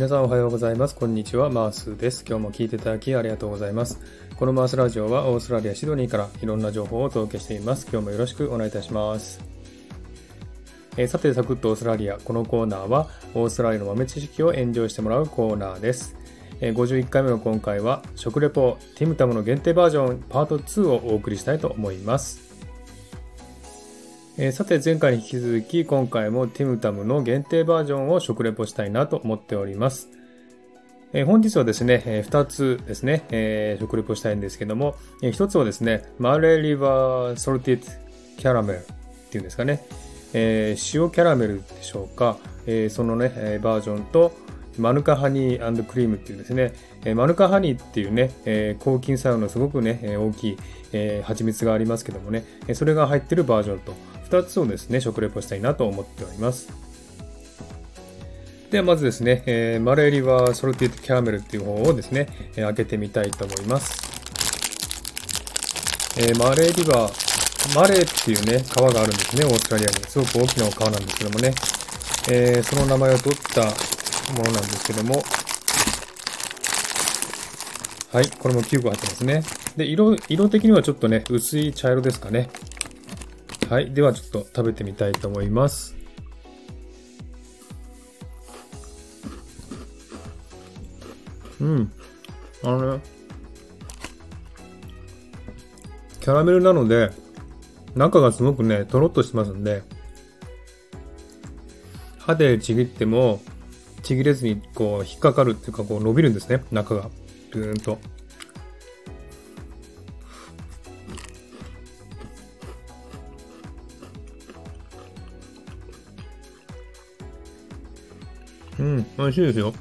皆さんおはようございます。こんにちは、マースです。今日も聞いていただきありがとうございます。このマースラジオはオーストラリア・シドニーからいろんな情報をお届けしています。今日もよろしくお願いいたします。えー、さて、サクッとオーストラリア。このコーナーはオーストラリアの豆知識をエンジョイしてもらうコーナーです。えー、51回目の今回は食レポティムタムの限定バージョンパート2をお送りしたいと思います。えー、さて前回に引き続き今回もティムタムの限定バージョンを食レポしたいなと思っております。えー、本日はですね、えー、2つですね、えー、食レポしたいんですけども、えー、1つはですね、マレリバーソルティッドキャラメルっていうんですかね、えー、塩キャラメルでしょうか、えー、そのね、えー、バージョンと、マヌカハニークリームっていうですね、えー、マヌカハニーっていうね、えー、抗菌作用のすごくね、えー、大きい、えー、蜂蜜がありますけどもね、それが入ってるバージョンと、2つをですね、食レポしたいなと思っております。ではまずですね、えー、マレーリバーソルティッドキャラメルっていう方をですね、えー、開けてみたいと思います。えー、マレーリバー、マレーっていうね、川があるんですね、オーストラリアに。すごく大きな川なんですけどもね、えー、その名前を取ったものなんですけども、はい、これも9個入ってますね。で、色、色的にはちょっとね、薄い茶色ですかね。はい。ではちょっと食べてみたいと思います。うん。あのね、キャラメルなので、中がすごくね、とろっとしてますんで、歯でちぎっても、ちぎれずにこう引っかかるっていうかこう伸びるんですね、中が。ぐーんと。うん、美味しいですよ。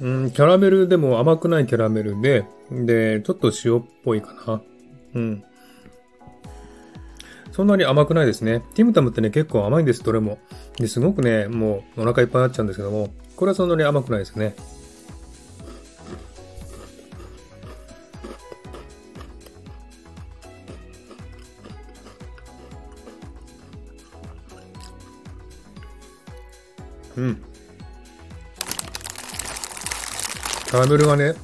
うん、キャラメルでも甘くないキャラメルで、で、ちょっと塩っぽいかな。うん。そんなに甘くないですね。ティムタムってね、結構甘いんです、どれも。ですごくね、もうお腹いっぱいになっちゃうんですけども、これはそんなに甘くないですね。うん。カラメルがね、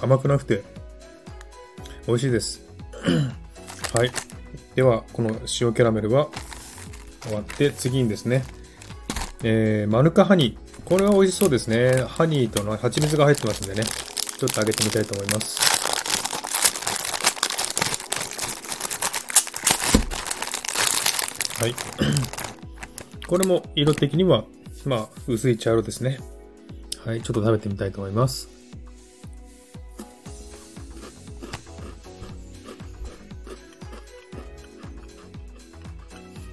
甘くなくて、美味しいです。はい。では、この塩キャラメルは終わって、次にですね、えー、マヌカハニー。これは美味しそうですね。ハニーとの蜂蜜が入ってますんでね。ちょっと揚げてみたいと思います。はい。これも色的には、まあ、薄い茶色ですね。はい、ちょっと食べてみたいと思います。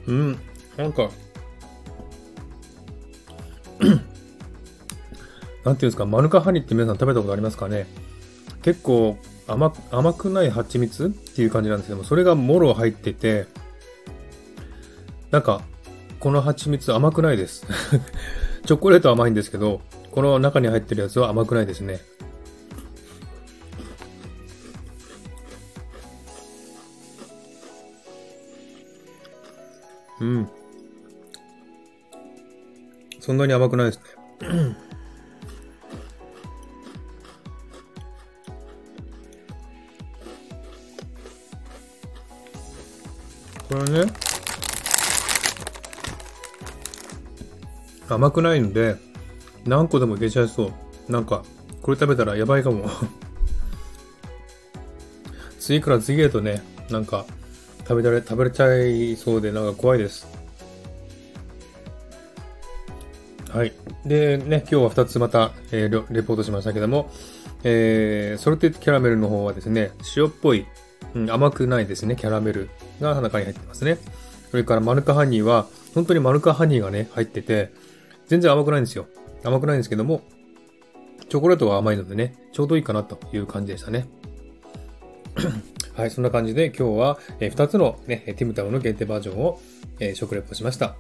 うん、なんか、なんていうんですか、マヌカハニって皆さん食べたことありますかね？結構甘甘くない蜂蜜っていう感じなんですけども、それがもろ入ってて、なんか、この蜂蜜甘くないです。チョコレート甘いんですけど、この中に入ってるやつは甘くないですね。うん。そんなに甘くないですね。これね、甘くないので、何個でもいけちゃいそう。なんか、これ食べたらやばいかも。次から次へとね、なんか、食べられ、食べれちゃいそうで、なんか怖いです。はい。で、ね、今日は2つまた、えー、レポートしましたけども、えー、ソルテッドキャラメルの方はですね、塩っぽい、うん、甘くないですね、キャラメルが中に入ってますね。それからマヌカハニーは、本当にマヌカハニーがね、入ってて、全然甘くないんですよ。甘くないんですけども、チョコレートは甘いのでね、ちょうどいいかなという感じでしたね。はい、そんな感じで今日は、2つのね、ティムタムの限定バージョンを、食レポしました。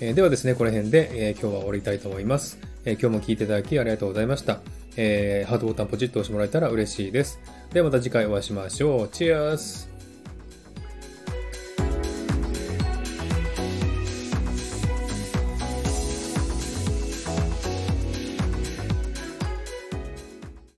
ではですね、この辺で、今日は終わりたいと思います。今日も聴いていただきありがとうございました。え、ハートボタンポチッと押してもらえたら嬉しいです。ではまた次回お会いしましょう。チェアース